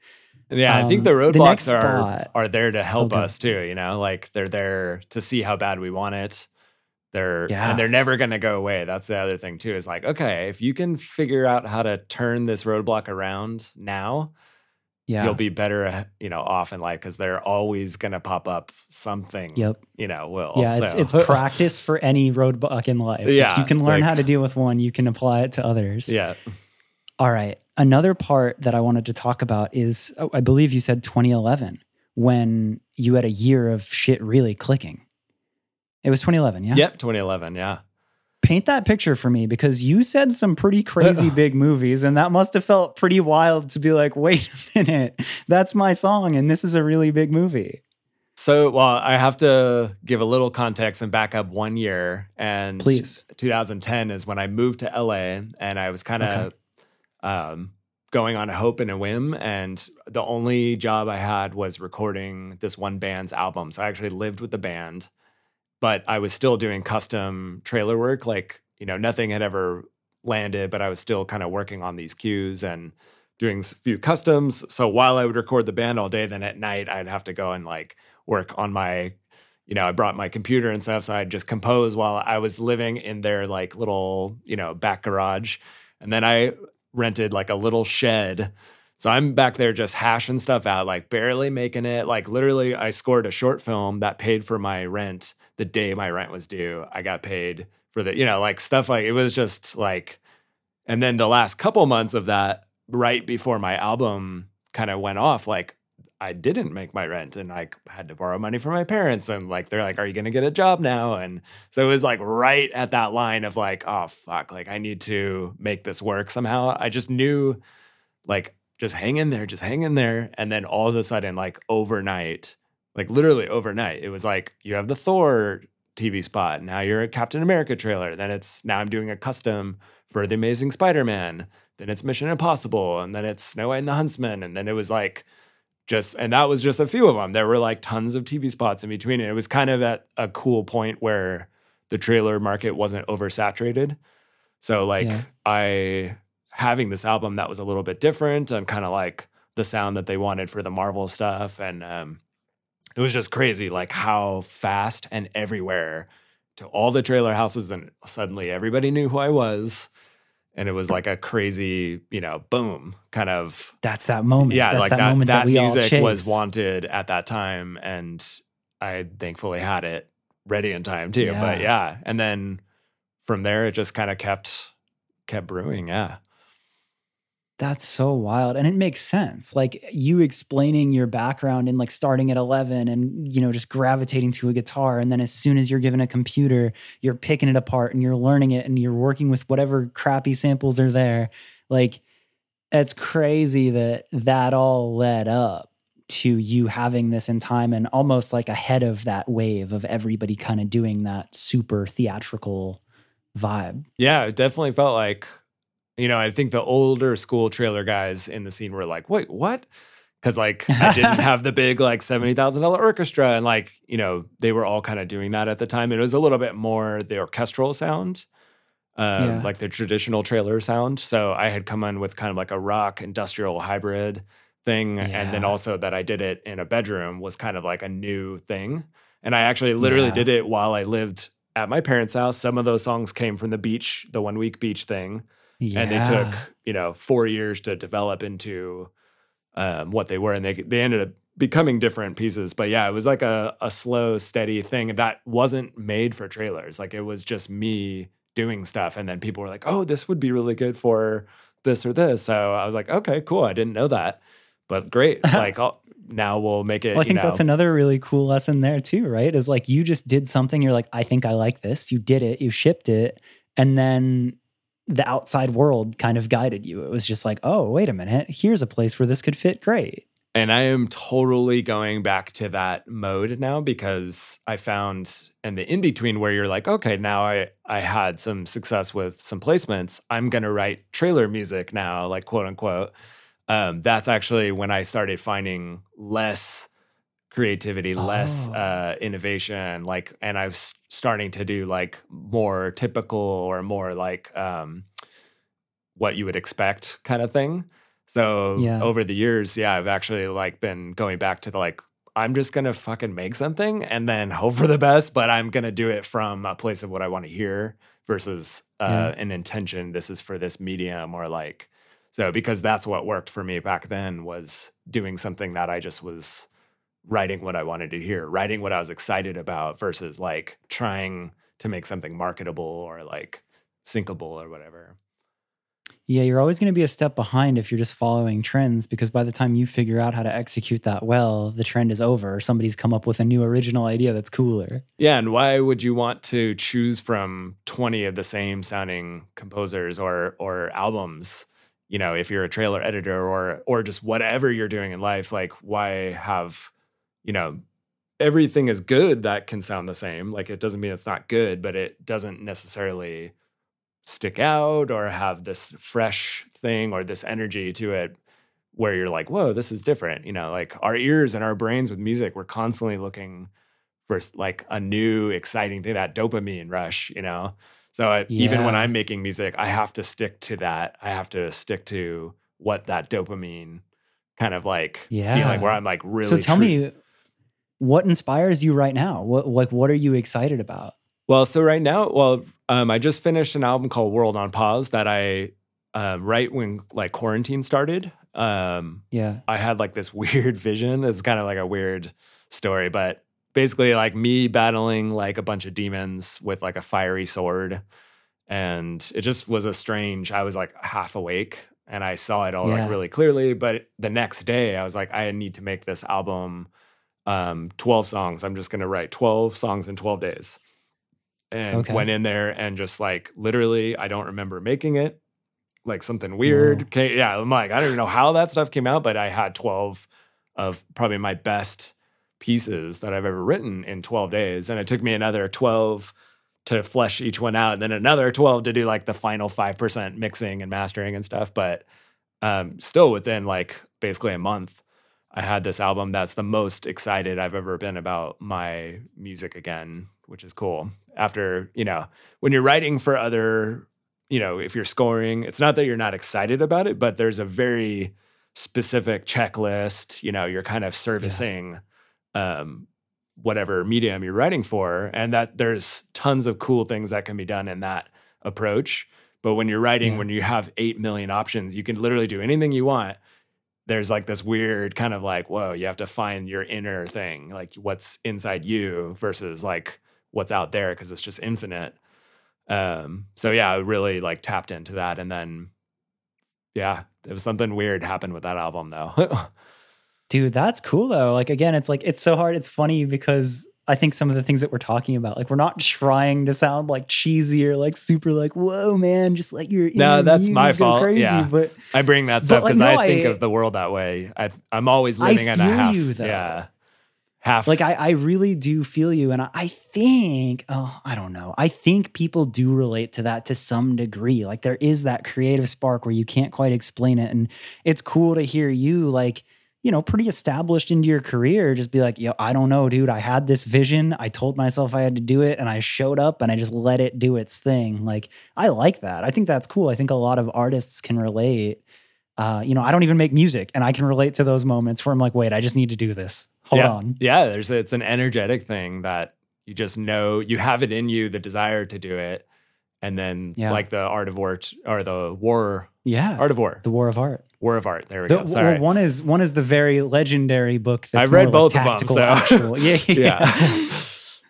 Yeah, I think Um, the the roadblocks next are spot- are there to help Okay. us too. You know, like they're there to see how bad we want it. They're Yeah. and they're never going to go away. That's the other thing too. Is like, okay, if you can figure out how to turn this roadblock around now, Yeah. you'll be better, you know, off in life because they're always gonna pop up something. Yep. You know, will. Yeah, it's so. it's practice for any roadblock in life. If Yeah, you can learn like- how to deal with one, you can apply it to others. yeah. All right. Another part that I wanted to talk about is oh, I believe you said 2011 when you had a year of shit really clicking. It was 2011, yeah? Yep. 2011. Yeah. Paint that picture for me because you said some pretty crazy big movies and that must have felt pretty wild to be like, wait a minute, that's my song and this is a really big movie. So, well, I have to give a little context and back up one year. And Please. 2010 is when I moved to LA, and I was kind of um, going on a hope and a whim. And the only job I had was recording this one band's album. So I actually lived with the band, but I was still doing custom trailer work. Like, you know, nothing had ever landed, but I was still kind of working on these cues and doing a few customs. So while I would record the band all day, then at night I'd have to go and like work on my, you know, I brought my computer and stuff. So I'd just compose while I was living in their like little, you know, back garage. And then I rented like a little shed. So I'm back there just hashing stuff out, like barely making it. Like literally, I scored a short film that paid for my rent the day my rent was due. I got paid for the, you know, like stuff like it was just like, and then the last couple months of that, right before my album kind of went off, like I didn't make my rent and I had to borrow money from my parents. And like, they're like, are you going to get a job now? And so it was like right at that line of like, oh, fuck, like I need to make this work somehow. I just knew like, just hang in there, just hang in there. And then all of a sudden, like overnight, like literally overnight, it was like, you have the Thor TV spot. Now you're a Captain America trailer. Then it's now I'm doing a custom for the Amazing Spider-Man. Then it's Mission Impossible, and then it's Snow White and the Huntsman, and then it was like just and that was just a few of them. There were like tons of TV spots in between, and it was kind of at a cool point where the trailer market wasn't oversaturated. So like Yeah. I having this album that was a little bit different and kind of like the sound that they wanted for the Marvel stuff, and um, it was just crazy like how fast and everywhere to all the trailer houses, and suddenly everybody knew who I was. And it was like a crazy, you know, boom, kind of That's that moment. yeah, That's like that, that, moment that, that, music was wanted at that time, and I thankfully had it ready in time too. But Yeah. yeah, and then from there it just kind of kept kept brewing. Yeah, That's so wild. And it makes sense. Like you explaining your background and like starting at 11 and, you know, just gravitating to a guitar. And then as soon as you're given a computer, you're picking it apart and you're learning it and you're working with whatever crappy samples are there. Like it's crazy that that all led up to you having this in time and almost like ahead of that wave of everybody kind of doing that super theatrical vibe. yeah, it definitely felt like, you know, I think the older school trailer guys in the scene were like, "Wait, what?" Because like I didn't have the big like seventy thousand dollar orchestra, and like you know they were all kind of doing that at the time. It was a little bit more the orchestral sound. um, Yeah. like the traditional trailer sound. So I had come in with kind of like a rock industrial hybrid thing. And then also that I did it in a bedroom was kind of like a new thing. And I actually literally Yeah. did it while I lived at my parents' house. Some of those songs came from the beach, the one week beach thing. And they took, you know, four years to develop into um, what they were. And they, they ended up becoming different pieces. But yeah, it was like a, a slow, steady thing that wasn't made for trailers. Like it was just me doing stuff. And then people were like, oh, this would be really good for this or this. So I was like, okay, cool. I didn't know that. But great. like I'll, now we'll make it. Well, I think know, that's another really cool lesson there too, right? Is like you just did something, you're like, I think I like this. You did it, you shipped it, and then the outside world kind of guided you. It was just like, oh, wait a minute, here's a place where this could fit great. And I am totally going back to that mode now because I found in the in between where you're like, okay, now I I had some success with some placements. I'm gonna write trailer music now, like quote unquote. Um, that's actually when I started finding less creativity, less Oh. uh, innovation, like, and I was starting to do like more typical or more like um, what you would expect kind of thing. So Yeah. over the years, yeah, I've actually like been going back to the like, I'm just gonna fucking make something and then hope for the best, but I'm gonna do it from a place of what I want to hear versus uh, Yeah. an intention. This is for this medium or like So because that's what worked for me back then was doing something that I just was writing what I wanted to hear, writing what I was excited about versus like trying to make something marketable or like syncable or whatever. Yeah, you're always going to be a step behind if you're just following trends because by the time you figure out how to execute that well, the trend is over. Somebody's come up with a new original idea that's cooler. Yeah, and why would you want to choose from 20 of the same sounding composers or or albums? You know, if you're a trailer editor or or just whatever you're doing in life, like why have, you know, everything is good that can sound the same. Like it doesn't mean it's not good, but it doesn't necessarily stick out or have this fresh thing or this energy to it where you're like, whoa, this is different. You know, like our ears and our brains with music, we're constantly looking for like a new, exciting thing, that dopamine rush, you know? So I, yeah. even when I'm making music, I have to stick to that. I have to stick to what that dopamine kind of like yeah. feeling where I'm like really. So tell me, what inspires you right now? What like what are you excited about? Well, so right now, well, um, I just finished an album called World on Pause that I um, right when like quarantine started. Um, yeah, I had like this weird vision. It's kind of like a weird story, but basically like me battling like a bunch of demons with like a fiery sword, and it just was a strange. I was like half awake and I saw it all yeah. like really clearly. But the next day, I was like, I need to make this album, um, twelve songs. I'm just gonna write twelve songs in twelve days and okay. went in there and just like literally, I don't remember making it. Like something weird. Okay, yeah, I'm like, I don't even know how that stuff came out, but I had 12 of probably my best pieces that I've ever written in 12 days. And it took me another 12 to flesh each one out, and then another 12 to do like the final 5% mixing and mastering and stuff. But um, still within like basically a month, I had this album that's the most excited I've ever been about my music again, which is cool after, you know, when you're writing for other, you know, if you're scoring, it's not that you're not excited about it, but there's a very specific checklist, you know, you're kind of servicing yeah. um whatever medium you're writing for and that there's tons of cool things that can be done in that approach. But when you're writing, yeah. when you have 8 million options, you can literally do anything you want there's like this weird kind of like, whoa, you have to find your inner thing, like what's inside you versus like what's out there because it's just infinite. Um, so yeah, I really like tapped into that. And then, yeah, it was something weird happened with that album though. Dude, that's cool though. Like again, it's like it's so hard. It's funny because I think some of the things that we're talking about, like we're not trying to sound like cheesy or like super like, whoa, man, just like you're no, that's my fault. Crazy, yeah, but I bring that stuff because like, no, I think I, of the world that way. I, am always living I in a half. You, yeah, half. Like I, I really do feel you, and I, I think, oh, I don't know. I think people do relate to that to some degree. Like there is that creative spark where you can't quite explain it, and it's cool to hear you like you know, pretty established into your career, just be like, yo, I don't know, dude. I had this vision. I told myself I had to do it and I showed up and I just let it do its thing. Like, I like that. I think that's cool. I think a lot of artists can relate. Uh, you know, I don't even make music and I can relate to those moments where I'm like, wait, I just need to do this. Hold yeah. on. Yeah. There's, it's an energetic thing that you just know you have it in you, the desire to do it. And then, yeah. like the art of war or the war, yeah, art of war, the war of art War of Art. There we the, go. Sorry. Well, one is one is the very legendary book. That's I've read both like of them. So actual. yeah, yeah. yeah.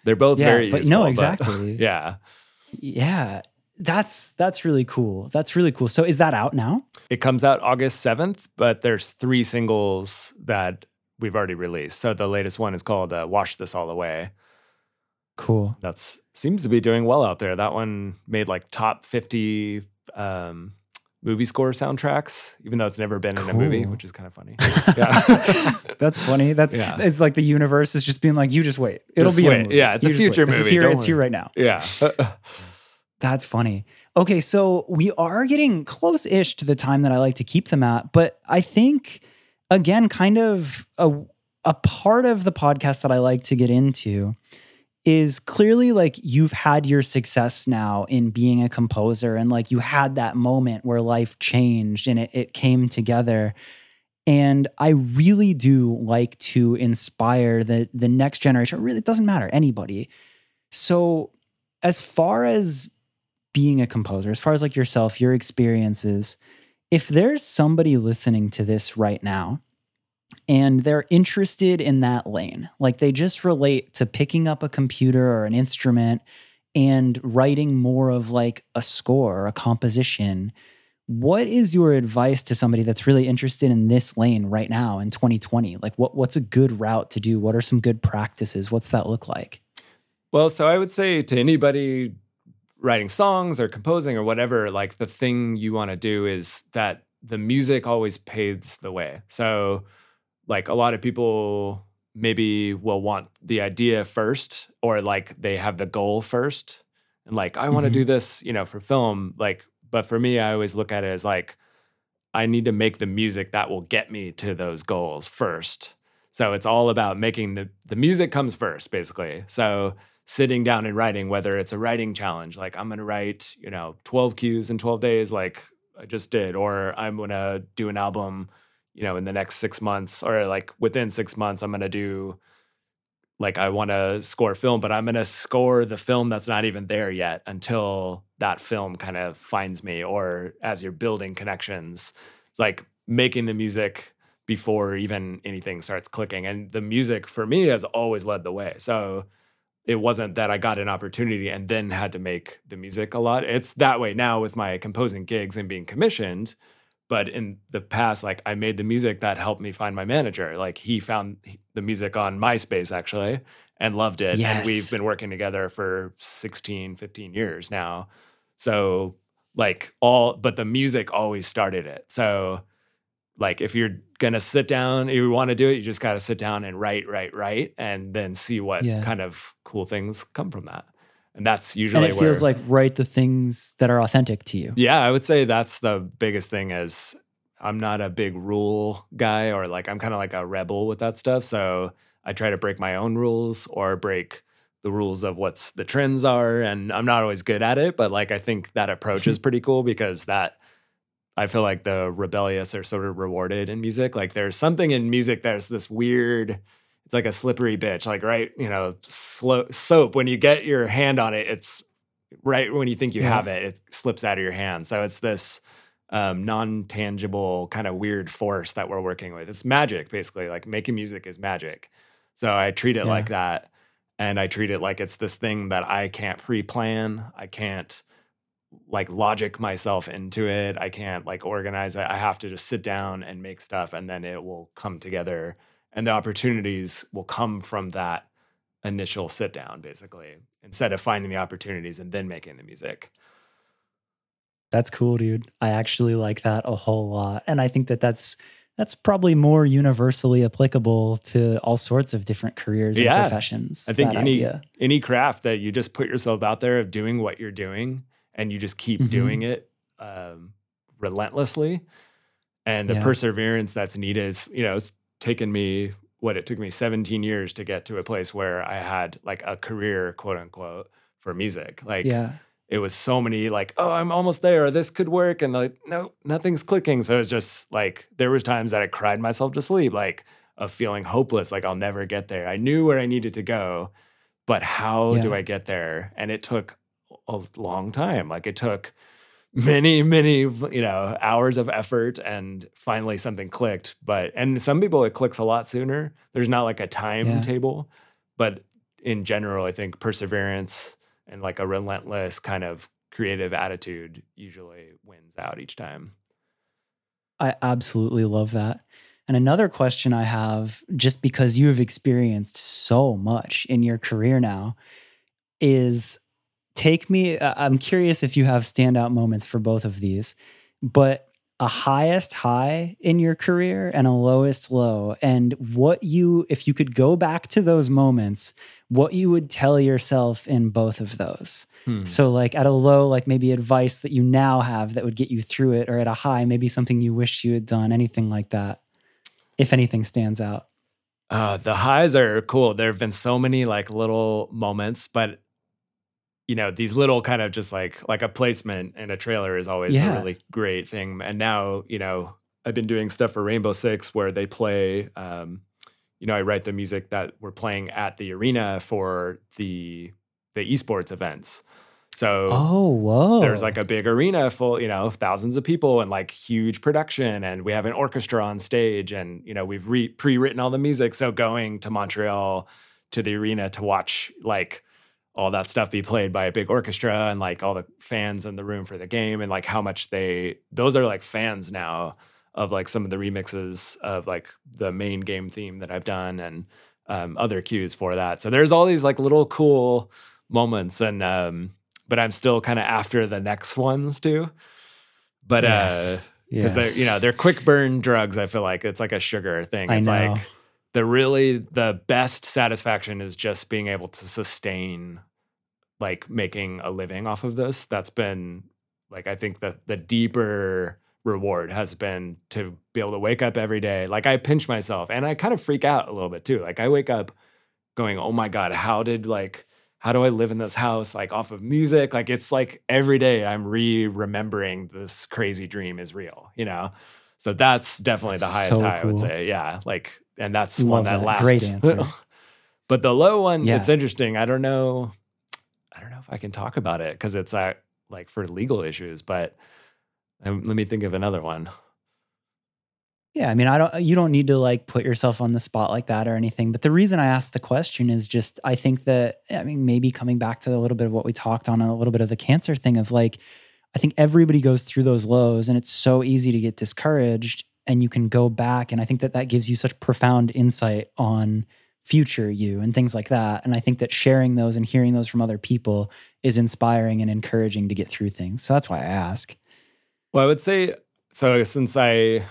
They're both yeah, very. But useful, no, exactly. Yeah, yeah. That's that's really cool. That's really cool. So is that out now? It comes out August seventh, but there's three singles that we've already released. So the latest one is called uh, "Wash This All Away." Cool. That's seems to be doing well out there. That one made like top fifty um, movie score soundtracks, even though it's never been cool. in a movie, which is kind of funny. Yeah. That's funny. That's yeah. it's like the universe is just being like, you just wait. It'll just be wait. Yeah, it's you a future movie. It's here, it's here right now. Yeah. That's funny. Okay, so we are getting close-ish to the time that I like to keep them at, but I think again, kind of a a part of the podcast that I like to get into is clearly like you've had your success now in being a composer and like you had that moment where life changed and it, it came together. And i really do like to inspire the the next generation it really it doesn't matter anybody. So as far as being a composer as far as like yourself your experiences if there's somebody listening to this right now and they're interested in that lane, like they just relate to picking up a computer or an instrument and writing more of like a score or a composition, what is your advice to somebody that's really interested in this lane right now in 2020? Like what what's a good route to do? What are some good practices? What's that look like? Well, so I would say to anybody writing songs or composing or whatever, like the thing you want to do is that the music always paves the way. So like a lot of people maybe will want the idea first or like they have the goal first and like I want to mm-hmm. do this, you know, for film like but for me I always look at it as like I need to make the music that will get me to those goals first. So it's all about making the the music comes first basically. So sitting down and writing whether it's a writing challenge like I'm going to write, you know, 12 cues in 12 days like I just did or I'm going to do an album you know in the next six months or like within six months i'm going to do like i want to score film but i'm going to score the film that's not even there yet until that film kind of finds me or as you're building connections it's like making the music before even anything starts clicking and the music for me has always led the way so it wasn't that I got an opportunity and then had to make the music a lot. It's that way now with my composing gigs and being commissioned but in the past like i made the music that helped me find my manager. Like he found the music on myspace actually and loved it. Yes. and we've been working together for 16 15 years now. So like all but the music always started it. So like if you're gonna sit down you want to do it you just got to sit down and write write write and then see what yeah. kind of cool things come from that and that's usually and it feels like write the things that are authentic to you. Yeah i would say that's the biggest thing is i'm not a big rule guy or like i'm kind of like a rebel with that stuff. So i try to break my own rules or break the rules of what's the trends are and i'm not always good at it but like i think that approach is pretty cool because that i feel like the rebellious are sort of rewarded in music. Like there's something in music there's this weird it's like a slippery bitch. Like right, you know, slow, soap. When you get your hand on it, it's right when you think you yeah. have it, it slips out of your hand. So it's this um, non-tangible kind of weird force that we're working with. It's magic, basically. Like making music is magic. So I treat it yeah. like that, and I treat it like it's this thing that I can't pre-plan. I can't like logic myself into it. I can't like organize it. I have to just sit down and make stuff, and then it will come together and the opportunities will come from that initial sit down basically instead of finding the opportunities and then making the music that's cool dude i actually like that a whole lot and i think that that's that's probably more universally applicable to all sorts of different careers and yeah. professions i think any idea. any craft that you just put yourself out there of doing what you're doing and you just keep mm-hmm. doing it um, relentlessly and the yeah. perseverance that's needed is you know taken me what it took me 17 years to get to a place where I had like a career, quote unquote, for music. Like, yeah. it was so many like, oh, I'm almost there, this could work, and like, no, nothing's clicking. So it was just like there was times that I cried myself to sleep, like of feeling hopeless, like I'll never get there. I knew where I needed to go, but how yeah. do I get there? And it took a long time. Like it took many many you know hours of effort and finally something clicked but and some people it clicks a lot sooner. There's not like a timetable yeah. but in general i think perseverance and like a relentless kind of creative attitude usually wins out each time. I absolutely love that. And another question i have just because you have experienced so much in your career now is take me i'm curious if you have standout moments for both of these but a highest high in your career and a lowest low and what you if you could go back to those moments what you would tell yourself in both of those. Hmm. so like at a low like maybe advice that you now have that would get you through it or at a high maybe something you wish you had done anything like that if anything stands out. Uh, the highs are cool. There have been so many like little moments but you know these little kind of just like like a placement in a trailer is always yeah. a really great thing and now you know i've been doing stuff for rainbow six where they play um, you know i write the music that we're playing at the arena for the the esports events So Oh, whoa. there's like a big arena full, you know, thousands of people and like huge production. And we have an orchestra on stage and, you know, we've re- pre written all the music. So going to Montreal to the arena to watch like all that stuff be played by a big orchestra and like all the fans in the room for the game and like how much they, those are like fans now of like some of the remixes of like the main game theme that I've done and um, other cues for that. So there's all these like little cool moments and, um, but I'm still kind of after the next ones too. But uh Yes. because they're you know they're quick burn drugs. I feel like it's like a sugar thing. I It's know. like the really the best satisfaction is just being able to sustain like making a living off of this. That's been like I think the the deeper reward has been to be able to wake up every day. Like I pinch myself and I kind of freak out a little bit too. Like I wake up going, "Oh my god, how did like how do I live in this house like off of music?" Like it's like every day I'm re-remembering this crazy dream is real, you know? So that's definitely That's the highest so high I would say. Yeah, like and that's Love one that, that. lasts. Great answer. but the low one, Yeah. it's interesting. I don't know I don't know if I can talk about it cuz it's uh, like for legal issues, but um, let me think of another one. Yeah, I mean, I don't. You don't need to like put yourself on the spot like that or anything. But the reason I asked the question is just I think that I mean maybe coming back to a little bit of what we talked on a little bit of the cancer thing of like I think everybody goes through those lows and it's so easy to get discouraged and you can go back and I think that that gives you such profound insight on future you and things like that. And I think that sharing those and hearing those from other people is inspiring and encouraging to get through things. So that's why I ask. Well, I would say so since I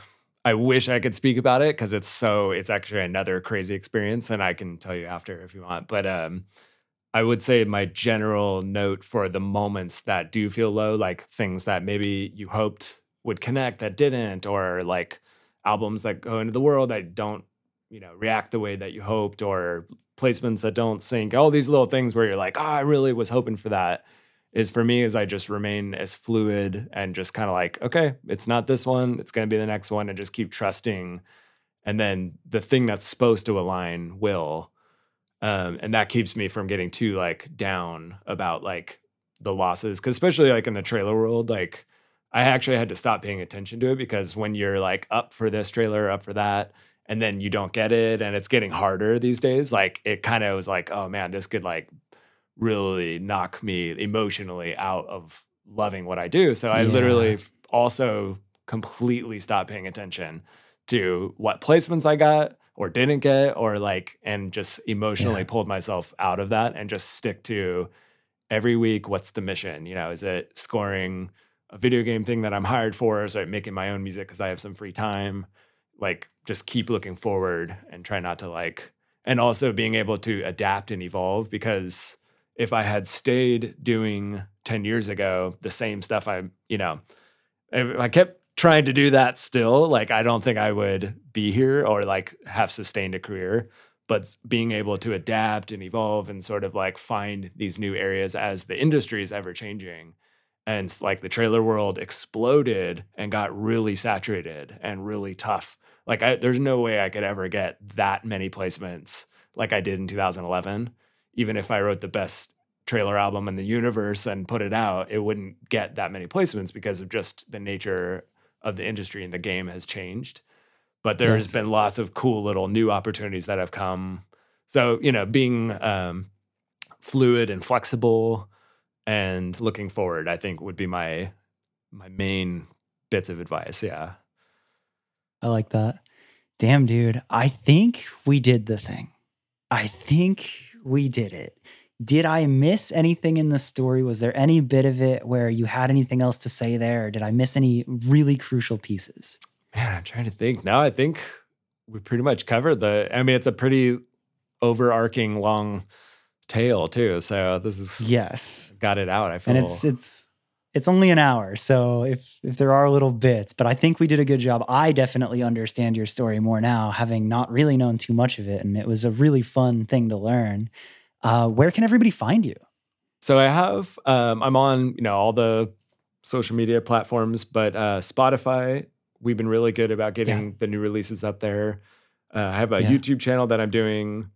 I wish I could speak about it because it's so it's actually another crazy experience and I can tell you after if you want. But um I would say my general note for the moments that do feel low, like things that maybe you hoped would connect that didn't, or like albums that go into the world that don't, you know, react the way that you hoped, or placements that don't sync, all these little things where you're like, oh, I really was hoping for that is for me is I just remain as fluid and just kind of like, okay, it's not this one, it's going to be the next one, and just keep trusting. And then the thing that's supposed to align will. Um, and that keeps me from getting too like down about like the losses. Cause especially like in the trailer world, like I actually had to stop paying attention to it because when you're like up for this trailer, up for that, and then you don't get it and it's getting harder these days, like it kind of was like, oh man, this could like really knock me emotionally out of loving what I do. So I Yeah. literally also completely stopped paying attention to what placements I got or didn't get or like and just emotionally Yeah. pulled myself out of that and just stick to every week what's the mission? You know, is it scoring a video game thing that I'm hired for? Is it making my own music because I have some free time? Like just keep looking forward and try not to like and also being able to adapt and evolve because if I had stayed doing 10 years ago the same stuff I, you know, if I kept trying to do that still, like I don't think I would be here or like have sustained a career. But being able to adapt and evolve and sort of like find these new areas as the industry is ever changing. And like the trailer world exploded and got really saturated and really tough. Like I, there's no way I could ever get that many placements like I did in 2011 even if I wrote the best trailer album in the universe and put it out, it wouldn't get that many placements because of just the nature of the industry and the game has changed. But there's Yes. been lots of cool little new opportunities that have come. So, you know, being um, fluid and flexible and looking forward, I think would be my my main bits of advice. Yeah. I like that. Damn, dude. I think we did the thing. I think we did it. Did I miss anything in the story? Was there any bit of it where you had anything else to say there? Or did I miss any really crucial pieces? Man, I'm trying to think. Now I think we pretty much covered the. I mean, it's a pretty overarching long tale too. So this is Yes. got it out. I feel. And it's it's it's only an hour. So if if there are little bits, but I think we did a good job. I definitely understand your story more now, having not really known too much of it. And it was a really fun thing to learn. Uh, where can everybody find you? so I have. Um, I'm on you know all the social media platforms, but uh, Spotify. We've been really good about getting the new releases up there. Uh, I have a Yeah. YouTube channel that I'm doing.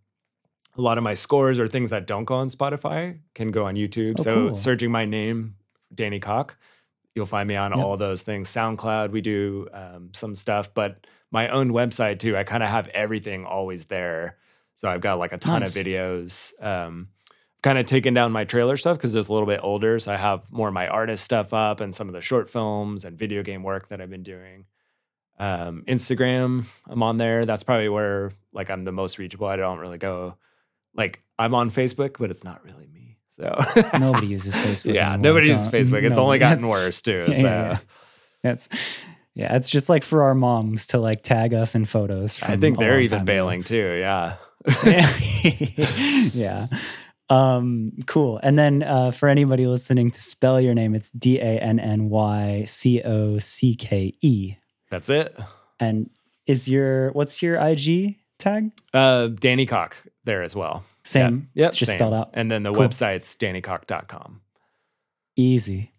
a lot of my scores or things that don't go on Spotify can go on YouTube. Oh, so cool. searching my name, Danny Cocke, you'll find me on Yep. all those things. SoundCloud, we do um, some stuff, but my own website too. I kind of have everything always there. So I've got like a ton Nice. of videos. Um, kind of taken down my trailer stuff because it's a little bit older. So I have more of my artist stuff up and some of the short films and video game work that I've been doing. Um, Instagram, I'm on there. That's probably where like I'm the most reachable. I don't really go like I'm on Facebook, but it's not really me. So Nobody uses Facebook. yeah, anymore. nobody uses Don't- Facebook. It's no, only gotten worse too. Yeah, so yeah, yeah. That's yeah, it's just like for our moms to like tag us in photos. I think they're even time ago. bailing too. Yeah. yeah. Um, cool. And then uh, for anybody listening to spell your name, it's D A N N Y C O C K E. That's it. And is your what's your IG tag? Uh, Danny Cocke there as well. Same. Yep. It's just same. spelled out. And then the Cool. website's dannycocke.com. Easy.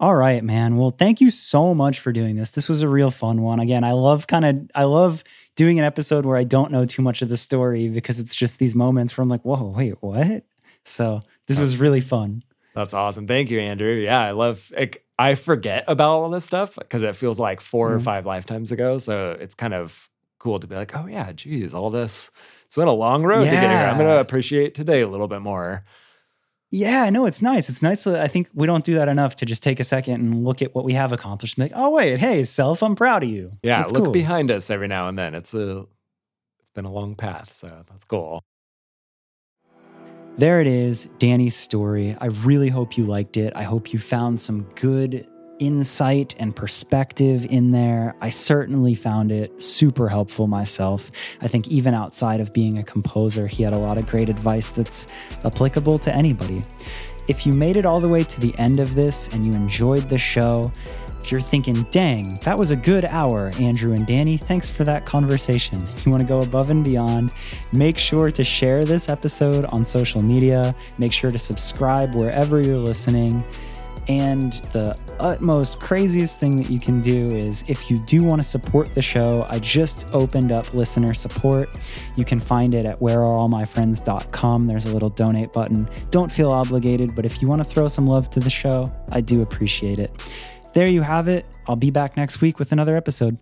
All right, man. Well, thank you so much for doing this. This was a real fun one. Again, I love kind of I love doing an episode where I don't know too much of the story because it's just these moments where I'm like, whoa, wait, what? So this was really fun. That's awesome. Thank you, Andrew. Yeah, I love like, I forget about all this stuff because it feels like 4 or Mhm. five lifetimes ago. So it's kind of cool to be like, oh yeah, geez, all this. It's been a long road to get here. I'm gonna appreciate today a little bit more. Yeah, no, it's nice. It's nice. I think we don't do that enough to just take a second and look at what we have accomplished and be like, oh wait, hey, self, I'm proud of you. Yeah, That's look cool. behind us every now and then. It's a it's been a long path, so that's cool. There it is, Danny's story. I really hope you liked it. I hope you found some good insight and perspective in there. I certainly found it super helpful myself. I think even outside of being a composer, he had a lot of great advice that's applicable to anybody. If you made it all the way to the end of this and you enjoyed the show, if you're thinking, dang, that was a good hour, Andrew and Danny, thanks for that conversation. If You want to go above and beyond, make sure to share this episode on social media. Make sure to subscribe wherever you're listening. And the utmost craziest thing that you can do is if you do want to support the show, I just opened up listener support. You can find it at whereareallmyfriends.com. There's a little donate button. Don't feel obligated, but if you want to throw some love to the show, I do appreciate it. There you have it. I'll be back next week with another episode.